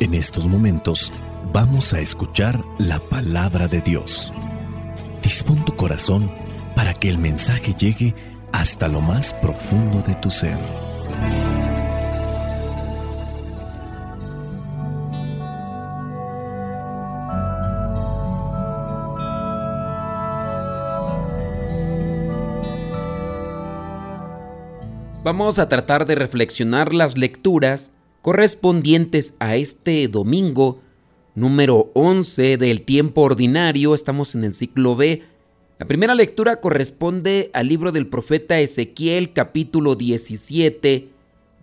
En estos momentos vamos a escuchar la palabra de Dios. Dispón tu corazón para que el mensaje llegue hasta lo más profundo de tu ser. Vamos a tratar de reflexionar las lecturas correspondientes a este domingo número 11 del tiempo ordinario. Estamos en el ciclo B. La primera lectura corresponde al libro del profeta Ezequiel capítulo 17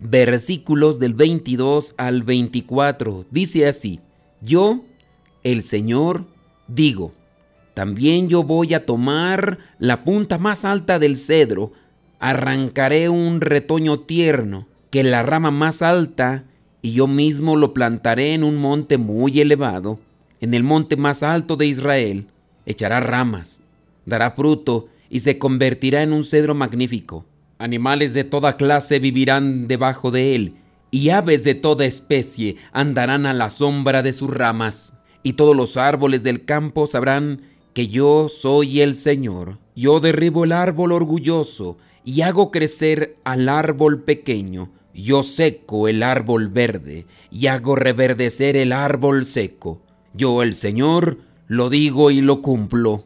versículos del 22 al 24. Dice así, yo, el Señor, digo, también yo voy a tomar la punta más alta del cedro, arrancaré un retoño tierno, que la rama más alta y yo mismo lo plantaré en un monte muy elevado, en el monte más alto de Israel. Echará ramas, dará fruto y se convertirá en un cedro magnífico. Animales de toda clase vivirán debajo de él, y aves de toda especie andarán a la sombra de sus ramas. Y todos los árboles del campo sabrán que yo soy el Señor. Yo derribo el árbol orgulloso y hago crecer al árbol pequeño yo seco el árbol verde y hago reverdecer el árbol seco. Yo el Señor lo digo y lo cumplo.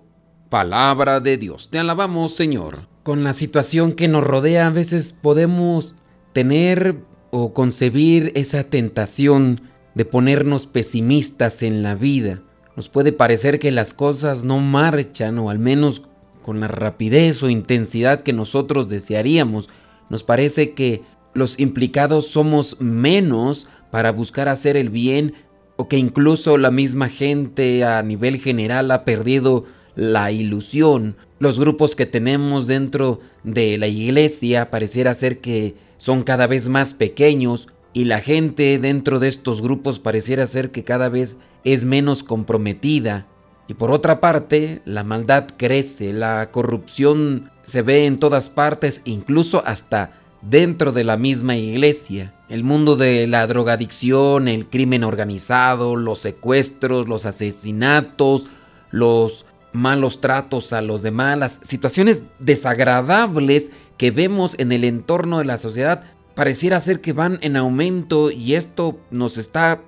Palabra de Dios. Te alabamos, Señor. Con la situación que nos rodea a veces podemos tener o concebir esa tentación de ponernos pesimistas en la vida. Nos puede parecer que las cosas no marchan o al menos con la rapidez o intensidad que nosotros desearíamos. Nos parece que los implicados somos menos para buscar hacer el bien o que incluso la misma gente a nivel general ha perdido la ilusión. Los grupos que tenemos dentro de la iglesia pareciera ser que son cada vez más pequeños y la gente dentro de estos grupos pareciera ser que cada vez es menos comprometida. Y por otra parte, la maldad crece, la corrupción se ve en todas partes, incluso hasta dentro de la misma iglesia. El mundo de la drogadicción, el crimen organizado, los secuestros, los asesinatos, los malos tratos a los demás, las situaciones desagradables que vemos en el entorno de la sociedad, pareciera ser que van en aumento y esto nos está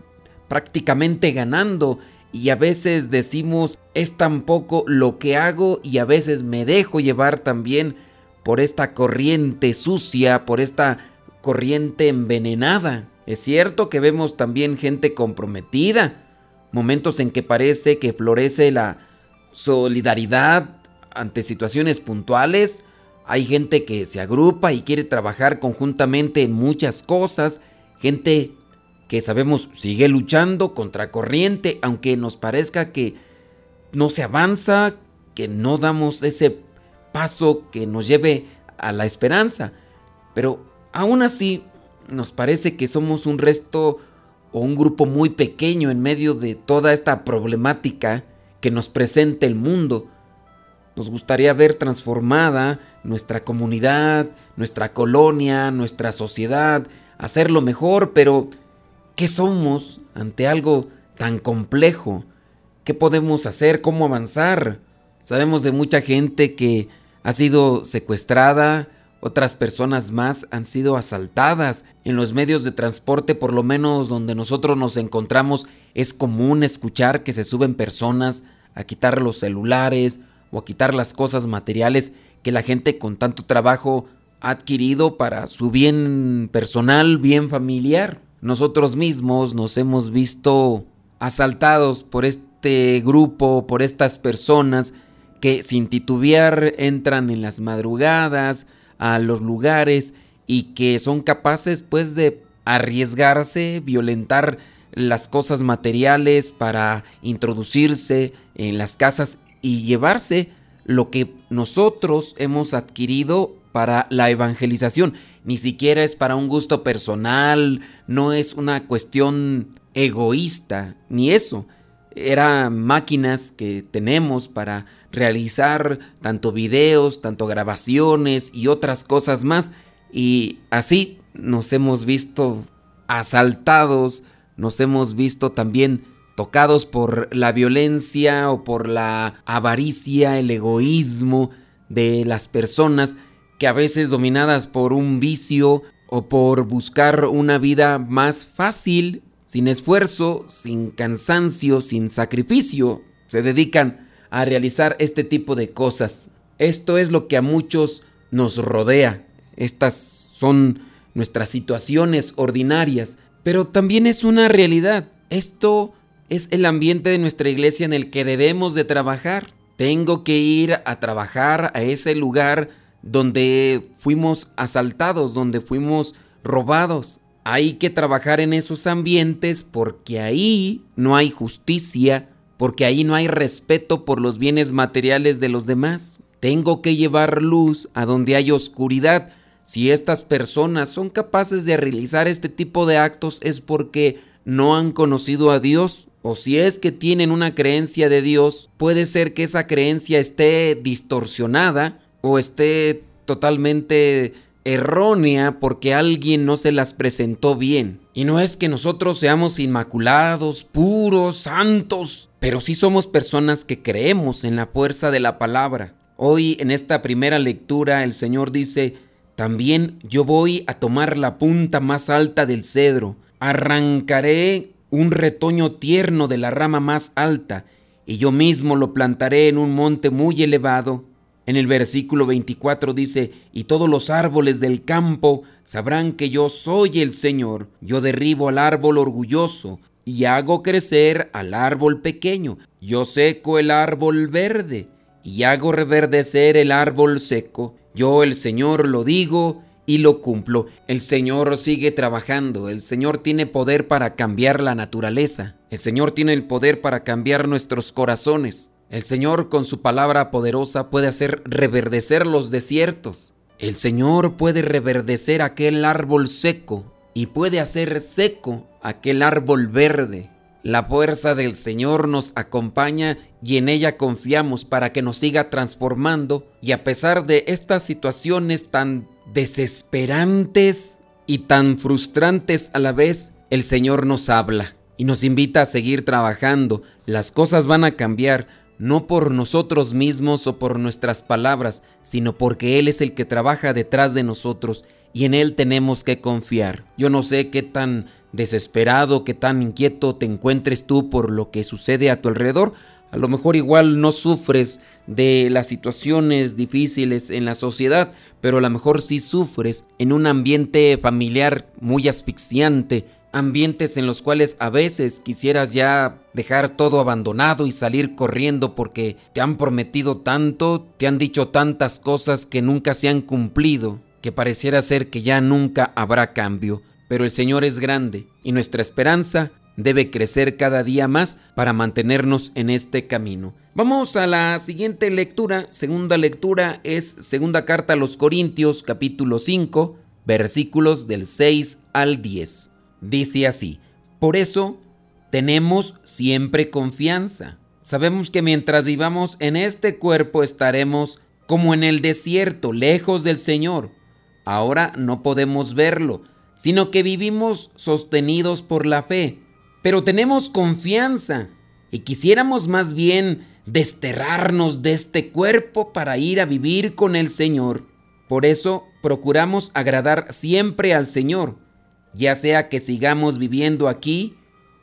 prácticamente ganando y a veces decimos es tan poco lo que hago y a veces me dejo llevar también por esta corriente sucia, por esta corriente envenenada. Es cierto que vemos también gente comprometida, momentos en que parece que florece la solidaridad ante situaciones puntuales. Hay gente que se agrupa y quiere trabajar conjuntamente en muchas cosas, gente que sabemos sigue luchando contra corriente, aunque nos parezca que no se avanza, que no damos ese paso que nos lleve a la esperanza. Pero aún así nos parece que somos un resto o un grupo muy pequeño en medio de toda esta problemática que nos presenta el mundo. Nos gustaría ver transformada nuestra comunidad, nuestra colonia, nuestra sociedad, hacerlo mejor, pero ¿qué somos ante algo tan complejo? ¿Qué podemos hacer? ¿Cómo avanzar? Sabemos de mucha gente que ha sido secuestrada, otras personas más han sido asaltadas. En los medios de transporte, por lo menos donde nosotros nos encontramos, es común escuchar que se suben personas a quitar los celulares o a quitar las cosas materiales que la gente con tanto trabajo ha adquirido para su bien personal, bien familiar. Nosotros mismos nos hemos visto asaltados por este grupo, por estas personas que sin titubear entran en las madrugadas a los lugares y que son capaces pues de arriesgarse, violentar las cosas materiales para introducirse en las casas y llevarse lo que nosotros hemos adquirido para la evangelización. Ni siquiera es para un gusto personal, no es una cuestión egoísta, ni eso eran máquinas que tenemos para realizar tanto videos, tanto grabaciones y otras cosas más. Y así nos hemos visto asaltados nos hemos visto también tocados por la violencia o por la avaricia, el egoísmo de las personas que a veces dominadas por un vicio o por buscar una vida más fácil, sin esfuerzo, sin cansancio, sin sacrificio, se dedican a realizar este tipo de cosas. Esto es lo que a muchos nos rodea. Estas son nuestras situaciones ordinarias, pero también es una realidad. Esto es el ambiente de nuestra iglesia en el que debemos de trabajar. Tengo que ir a trabajar a ese lugar donde fuimos asaltados, donde fuimos robados. Hay que trabajar en esos ambientes porque ahí no hay justicia, porque ahí no hay respeto por los bienes materiales de los demás. Tengo que llevar luz a donde hay oscuridad. Si estas personas son capaces de realizar este tipo de actos es porque no han conocido a Dios, o si es que tienen una creencia de Dios, puede ser que esa creencia esté distorsionada o esté totalmente errónea porque alguien no se las presentó bien. Y no es que nosotros seamos inmaculados, puros, santos, pero sí somos personas que creemos en la fuerza de la palabra. Hoy en esta primera lectura el Señor dice, también yo voy a tomar la punta más alta del cedro, arrancaré un retoño tierno de la rama más alta, y yo mismo lo plantaré en un monte muy elevado. En el versículo 24 dice, y todos los árboles del campo sabrán que yo soy el Señor. Yo derribo al árbol orgulloso y hago crecer al árbol pequeño. Yo seco el árbol verde y hago reverdecer el árbol seco. Yo el Señor lo digo y lo cumplo. El Señor sigue trabajando, el Señor tiene poder para cambiar la naturaleza, el Señor tiene el poder para cambiar nuestros corazones. El Señor con su palabra poderosa puede hacer reverdecer los desiertos. El Señor puede reverdecer aquel árbol seco y puede hacer seco aquel árbol verde. La fuerza del Señor nos acompaña y en ella confiamos para que nos siga transformando y a pesar de estas situaciones tan desesperantes y tan frustrantes a la vez, el Señor nos habla y nos invita a seguir trabajando. Las cosas van a cambiar, no por nosotros mismos o por nuestras palabras, sino porque Él es el que trabaja detrás de nosotros y en Él tenemos que confiar. Yo no sé qué tan desesperado, qué tan inquieto te encuentres tú por lo que sucede a tu alrededor, a lo mejor igual no sufres de las situaciones difíciles en la sociedad, pero a lo mejor sí sufres en un ambiente familiar muy asfixiante, ambientes en los cuales a veces quisieras ya dejar todo abandonado y salir corriendo porque te han prometido tanto, te han dicho tantas cosas que nunca se han cumplido, que pareciera ser que ya nunca habrá cambio. Pero el Señor es grande y nuestra esperanza debe crecer cada día más para mantenernos en este camino. Vamos a la siguiente lectura. Segunda lectura es segunda carta a los Corintios capítulo 5 versículos del 6 al 10. Dice así, por eso tenemos siempre confianza. Sabemos que mientras vivamos en este cuerpo estaremos como en el desierto, lejos del Señor. Ahora no podemos verlo, sino que vivimos sostenidos por la fe pero tenemos confianza y quisiéramos más bien desterrarnos de este cuerpo para ir a vivir con el Señor. Por eso procuramos agradar siempre al Señor, ya sea que sigamos viviendo aquí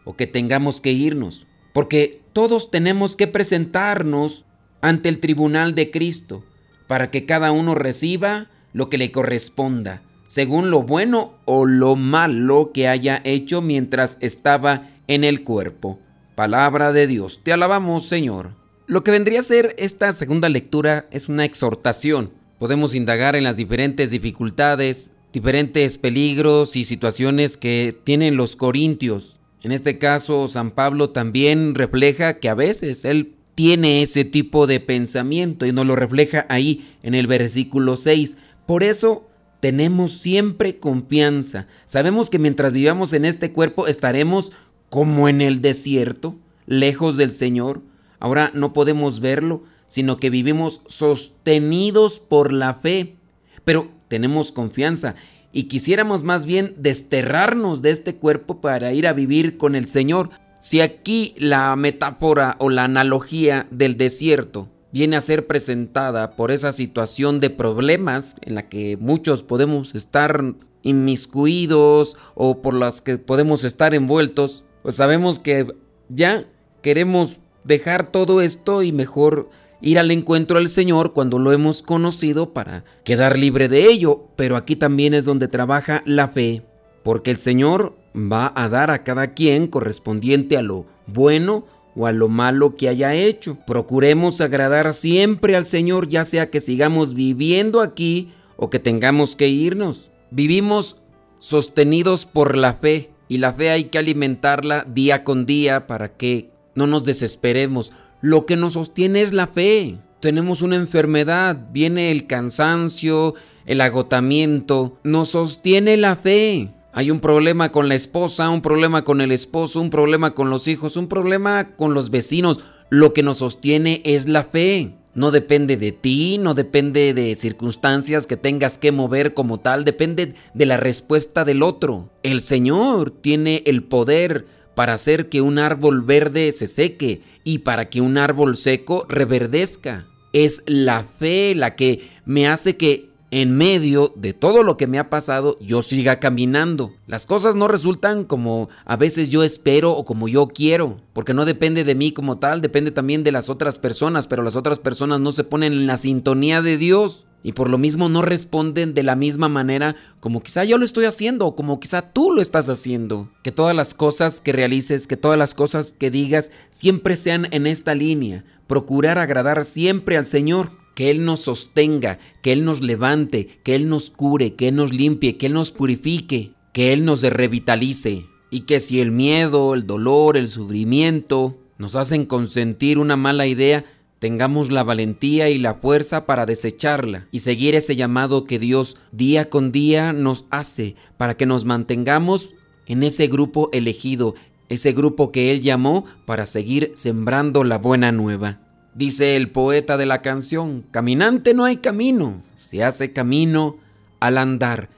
o que tengamos que irnos, porque todos tenemos que presentarnos ante el tribunal de Cristo para que cada uno reciba lo que le corresponda, según lo bueno o lo malo que haya hecho mientras estaba en el cuerpo. Palabra de Dios, te alabamos Señor. Lo que vendría a ser esta segunda lectura es una exhortación. Podemos indagar en las diferentes dificultades, diferentes peligros y situaciones que tienen los corintios. En este caso, San Pablo también refleja que a veces él tiene ese tipo de pensamiento y nos lo refleja ahí en el versículo 6. Por eso tenemos siempre confianza. Sabemos que mientras vivamos en este cuerpo estaremos como en el desierto, lejos del Señor. Ahora no podemos verlo, sino que vivimos sostenidos por la fe. Pero tenemos confianza y quisiéramos más bien desterrarnos de este cuerpo para ir a vivir con el Señor. Si aquí la metáfora o la analogía del desierto viene a ser presentada por esa situación de problemas en la que muchos podemos estar inmiscuidos o por las que podemos estar envueltos, pues sabemos que ya queremos dejar todo esto y mejor ir al encuentro del Señor cuando lo hemos conocido para quedar libre de ello. Pero aquí también es donde trabaja la fe, porque el Señor va a dar a cada quien correspondiente a lo bueno o a lo malo que haya hecho. Procuremos agradar siempre al Señor, ya sea que sigamos viviendo aquí o que tengamos que irnos. Vivimos sostenidos por la fe y la fe hay que alimentarla día con día para que no nos desesperemos. Lo que nos sostiene es la fe. Tenemos una enfermedad, viene el cansancio, el agotamiento, nos sostiene la fe. Hay un problema con la esposa, un problema con el esposo, un problema con los hijos, un problema con los vecinos. Lo que nos sostiene es la fe. No depende de ti, no depende de circunstancias que tengas que mover como tal, depende de la respuesta del otro. El Señor tiene el poder para hacer que un árbol verde se seque y para que un árbol seco reverdezca. Es la fe la que me hace que en medio de todo lo que me ha pasado, yo siga caminando. Las cosas no resultan como a veces yo espero o como yo quiero, porque no depende de mí como tal, depende también de las otras personas, pero las otras personas no se ponen en la sintonía de Dios y por lo mismo no responden de la misma manera como quizá yo lo estoy haciendo o como quizá tú lo estás haciendo. Que todas las cosas que realices, que todas las cosas que digas siempre sean en esta línea, procurar agradar siempre al Señor que Él nos sostenga, que Él nos levante, que Él nos cure, que Él nos limpie, que Él nos purifique, que Él nos revitalice. Y que si el miedo, el dolor, el sufrimiento nos hacen consentir una mala idea, tengamos la valentía y la fuerza para desecharla y seguir ese llamado que Dios día con día nos hace para que nos mantengamos en ese grupo elegido, ese grupo que Él llamó para seguir sembrando la buena nueva. Dice el poeta de la canción, caminante no hay camino, se hace camino al andar.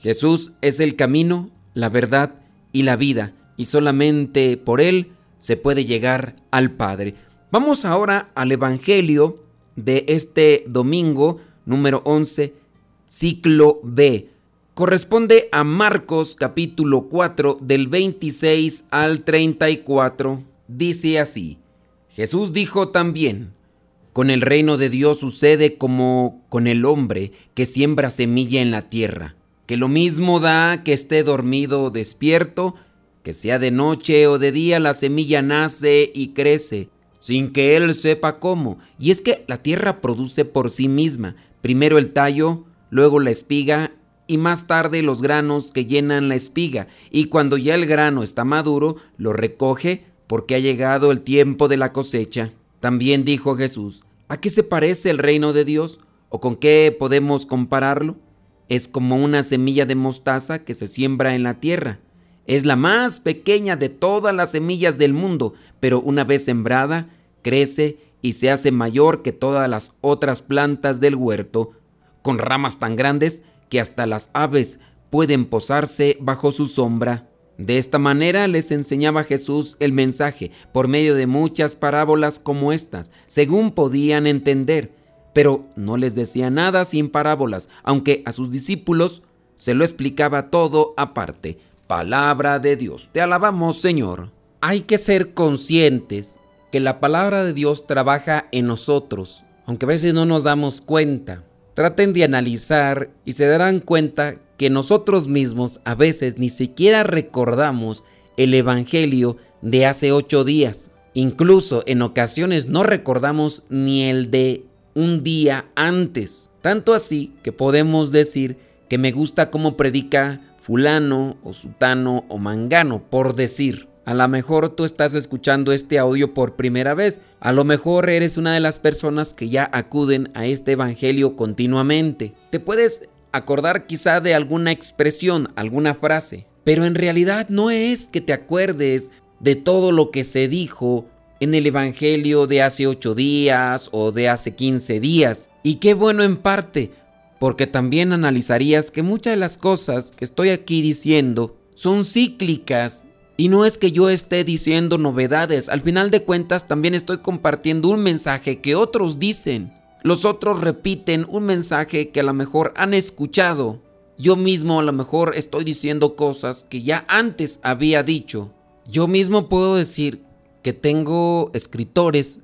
Jesús es el camino, la verdad y la vida, y solamente por Él se puede llegar al Padre. Vamos ahora al Evangelio de este domingo número 11, ciclo B. Corresponde a Marcos capítulo 4 del 26 al 34. Dice así. Jesús dijo también, con el reino de Dios sucede como con el hombre que siembra semilla en la tierra, que lo mismo da que esté dormido o despierto, que sea de noche o de día, la semilla nace y crece, sin que él sepa cómo. Y es que la tierra produce por sí misma, primero el tallo, luego la espiga y más tarde los granos que llenan la espiga, y cuando ya el grano está maduro, lo recoge, porque ha llegado el tiempo de la cosecha. También dijo Jesús, ¿a qué se parece el reino de Dios? ¿O con qué podemos compararlo? Es como una semilla de mostaza que se siembra en la tierra. Es la más pequeña de todas las semillas del mundo, pero una vez sembrada, crece y se hace mayor que todas las otras plantas del huerto, con ramas tan grandes que hasta las aves pueden posarse bajo su sombra. De esta manera les enseñaba Jesús el mensaje por medio de muchas parábolas como estas, según podían entender, pero no les decía nada sin parábolas, aunque a sus discípulos se lo explicaba todo aparte. Palabra de Dios. Te alabamos, Señor. Hay que ser conscientes que la palabra de Dios trabaja en nosotros, aunque a veces no nos damos cuenta. Traten de analizar y se darán cuenta que nosotros mismos a veces ni siquiera recordamos el Evangelio de hace ocho días. Incluso en ocasiones no recordamos ni el de un día antes. Tanto así que podemos decir que me gusta cómo predica fulano o sutano o mangano, por decir. A lo mejor tú estás escuchando este audio por primera vez. A lo mejor eres una de las personas que ya acuden a este evangelio continuamente. Te puedes acordar quizá de alguna expresión, alguna frase, pero en realidad no es que te acuerdes de todo lo que se dijo en el Evangelio de hace ocho días o de hace quince días. Y qué bueno en parte, porque también analizarías que muchas de las cosas que estoy aquí diciendo son cíclicas y no es que yo esté diciendo novedades, al final de cuentas también estoy compartiendo un mensaje que otros dicen. Los otros repiten un mensaje que a lo mejor han escuchado. Yo mismo a lo mejor estoy diciendo cosas que ya antes había dicho. Yo mismo puedo decir que tengo escritores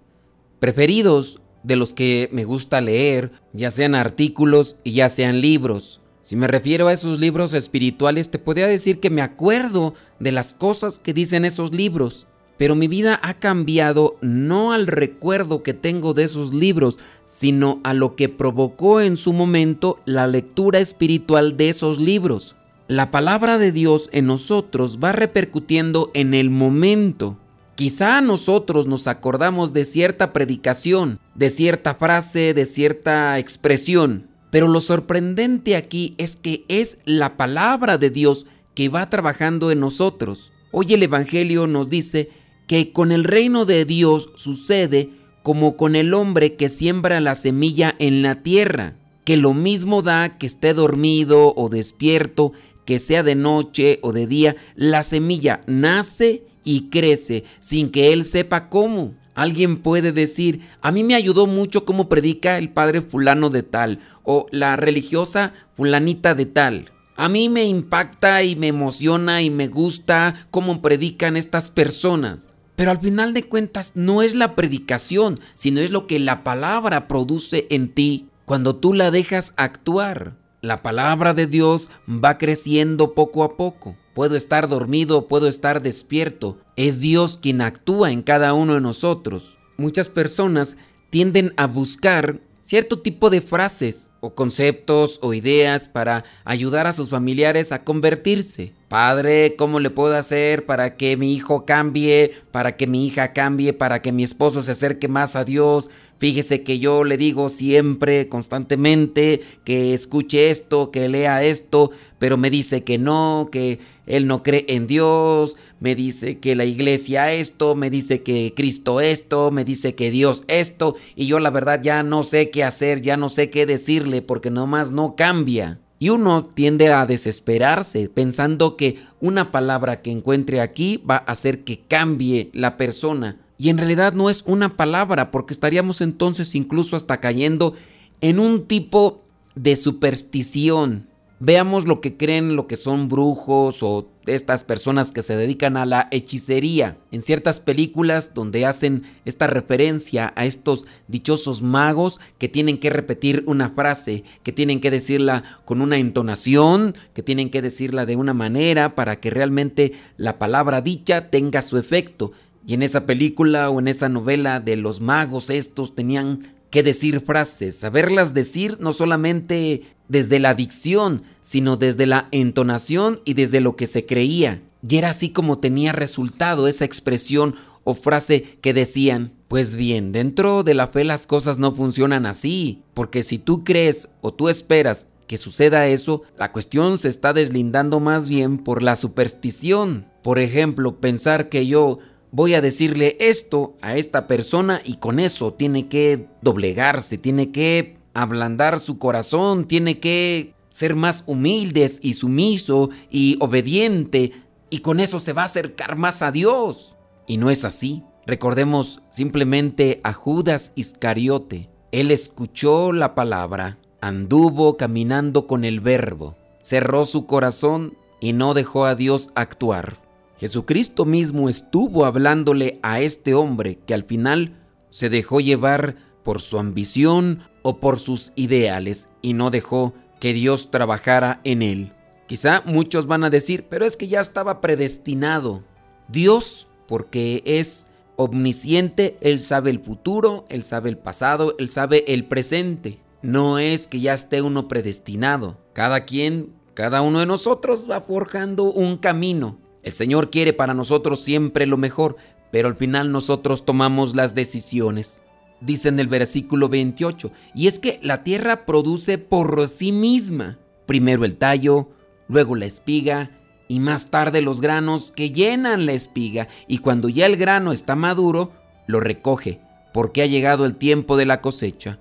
preferidos de los que me gusta leer, ya sean artículos y ya sean libros. Si me refiero a esos libros espirituales, te podría decir que me acuerdo de las cosas que dicen esos libros, pero mi vida ha cambiado no al recuerdo que tengo de esos libros, sino a lo que provocó en su momento la lectura espiritual de esos libros. La palabra de Dios en nosotros va repercutiendo en el momento. Quizá nosotros nos acordamos de cierta predicación, de cierta frase, de cierta expresión, pero lo sorprendente aquí es que es la palabra de Dios que va trabajando en nosotros. Hoy el Evangelio nos dice que con el reino de Dios sucede como con el hombre que siembra la semilla en la tierra, que lo mismo da que esté dormido o despierto, que sea de noche o de día, la semilla nace y crece sin que él sepa cómo. Alguien puede decir, a mí me ayudó mucho cómo predica el padre fulano de tal o la religiosa fulanita de tal. A mí me impacta y me emociona y me gusta cómo predican estas personas. Pero al final de cuentas no es la predicación, sino es lo que la palabra produce en ti cuando tú la dejas actuar. La palabra de Dios va creciendo poco a poco. Puedo estar dormido, puedo estar despierto. Es Dios quien actúa en cada uno de nosotros. Muchas personas tienden a buscar cierto tipo de frases o conceptos o ideas para ayudar a sus familiares a convertirse. Padre, ¿cómo le puedo hacer para que mi hijo cambie, para que mi hija cambie, para que mi esposo se acerque más a Dios? Fíjese que yo le digo siempre, constantemente, que escuche esto, que lea esto, pero me dice que no, que él no cree en Dios, me dice que la iglesia esto, me dice que Cristo esto, me dice que Dios esto, y yo la verdad ya no sé qué hacer, ya no sé qué decirle, porque nomás no cambia. Y uno tiende a desesperarse pensando que una palabra que encuentre aquí va a hacer que cambie la persona. Y en realidad no es una palabra, porque estaríamos entonces incluso hasta cayendo en un tipo de superstición. Veamos lo que creen lo que son brujos o estas personas que se dedican a la hechicería. En ciertas películas donde hacen esta referencia a estos dichosos magos que tienen que repetir una frase, que tienen que decirla con una entonación, que tienen que decirla de una manera para que realmente la palabra dicha tenga su efecto. Y en esa película o en esa novela de los magos estos tenían que decir frases, saberlas decir no solamente desde la dicción, sino desde la entonación y desde lo que se creía. Y era así como tenía resultado esa expresión o frase que decían, pues bien, dentro de la fe las cosas no funcionan así, porque si tú crees o tú esperas que suceda eso, la cuestión se está deslindando más bien por la superstición. Por ejemplo, pensar que yo voy a decirle esto a esta persona y con eso tiene que doblegarse, tiene que ablandar su corazón, tiene que ser más humildes y sumiso y obediente y con eso se va a acercar más a Dios. Y no es así. Recordemos simplemente a Judas Iscariote. Él escuchó la palabra, anduvo caminando con el verbo, cerró su corazón y no dejó a Dios actuar. Jesucristo mismo estuvo hablándole a este hombre que al final se dejó llevar por su ambición o por sus ideales y no dejó que Dios trabajara en él. Quizá muchos van a decir, pero es que ya estaba predestinado. Dios, porque es omnisciente, Él sabe el futuro, Él sabe el pasado, Él sabe el presente. No es que ya esté uno predestinado. Cada quien, cada uno de nosotros va forjando un camino. El Señor quiere para nosotros siempre lo mejor, pero al final nosotros tomamos las decisiones. Dice en el versículo 28, y es que la tierra produce por sí misma, primero el tallo, luego la espiga, y más tarde los granos que llenan la espiga, y cuando ya el grano está maduro, lo recoge, porque ha llegado el tiempo de la cosecha.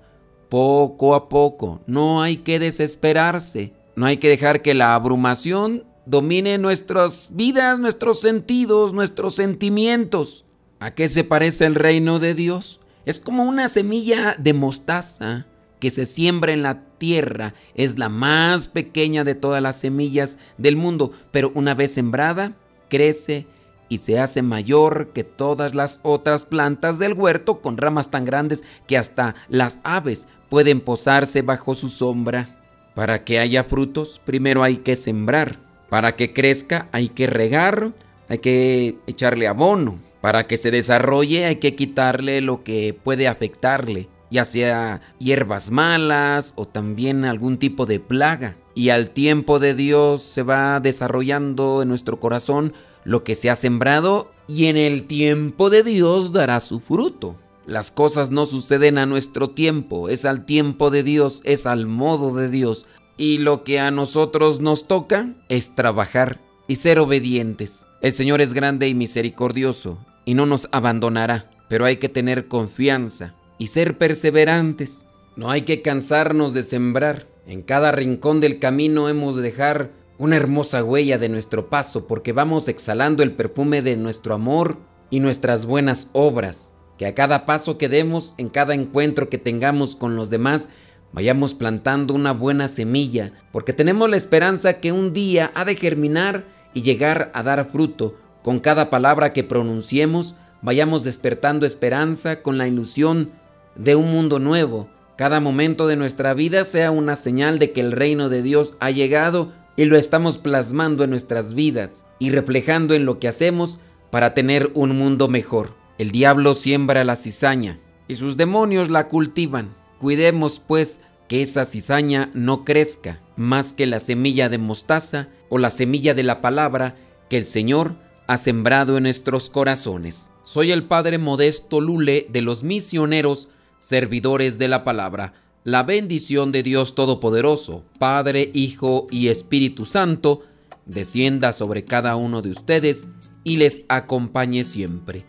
poco a poco. No hay que desesperarse. No hay que dejar que la abrumación domine nuestras vidas, nuestros sentidos, nuestros sentimientos. ¿A qué se parece el reino de Dios? Es como una semilla de mostaza que se siembra en la tierra. Es la más pequeña de todas las semillas del mundo, pero una vez sembrada, crece y se hace mayor que todas las otras plantas del huerto con ramas tan grandes que hasta las aves pueden posarse bajo su sombra. Para que haya frutos, primero hay que sembrar. Para que crezca, hay que regar, hay que echarle abono. Para que se desarrolle, hay que quitarle lo que puede afectarle, ya sea hierbas malas o también algún tipo de plaga. Y al tiempo de Dios se va desarrollando en nuestro corazón lo que se ha sembrado y en el tiempo de Dios dará su fruto. Las cosas no suceden a nuestro tiempo, es al tiempo de Dios, es al modo de Dios. Y lo que a nosotros nos toca es trabajar y ser obedientes. El Señor es grande y misericordioso y no nos abandonará, pero hay que tener confianza y ser perseverantes. No hay que cansarnos de sembrar. En cada rincón del camino hemos de dejar una hermosa huella de nuestro paso porque vamos exhalando el perfume de nuestro amor y nuestras buenas obras. Que a cada paso que demos, en cada encuentro que tengamos con los demás, vayamos plantando una buena semilla, porque tenemos la esperanza que un día ha de germinar y llegar a dar fruto. Con cada palabra que pronunciemos, vayamos despertando esperanza con la ilusión de un mundo nuevo. Cada momento de nuestra vida sea una señal de que el reino de Dios ha llegado y lo estamos plasmando en nuestras vidas y reflejando en lo que hacemos para tener un mundo mejor. El diablo siembra la cizaña y sus demonios la cultivan. Cuidemos pues que esa cizaña no crezca más que la semilla de mostaza o la semilla de la palabra que el Señor ha sembrado en nuestros corazones. Soy el Padre Modesto Lule de los misioneros servidores de la palabra la bendición de Dios Todopoderoso, Padre, Hijo y Espíritu Santo, descienda sobre cada uno de ustedes y les acompañe siempre.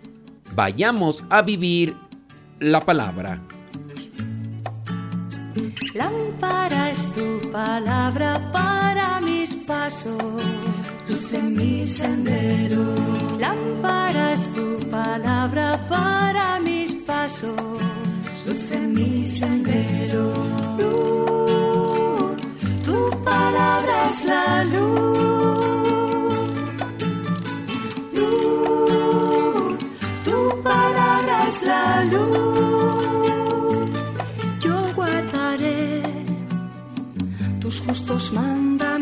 Vayamos a vivir la palabra. Lámpara es tu palabra para mis pasos, luz en mi sendero. Lámpara es tu palabra para mis pasos luz en mi sendero. Luz, tu palabra es la luz. Luz, tu palabra es la luz. Justos mandatos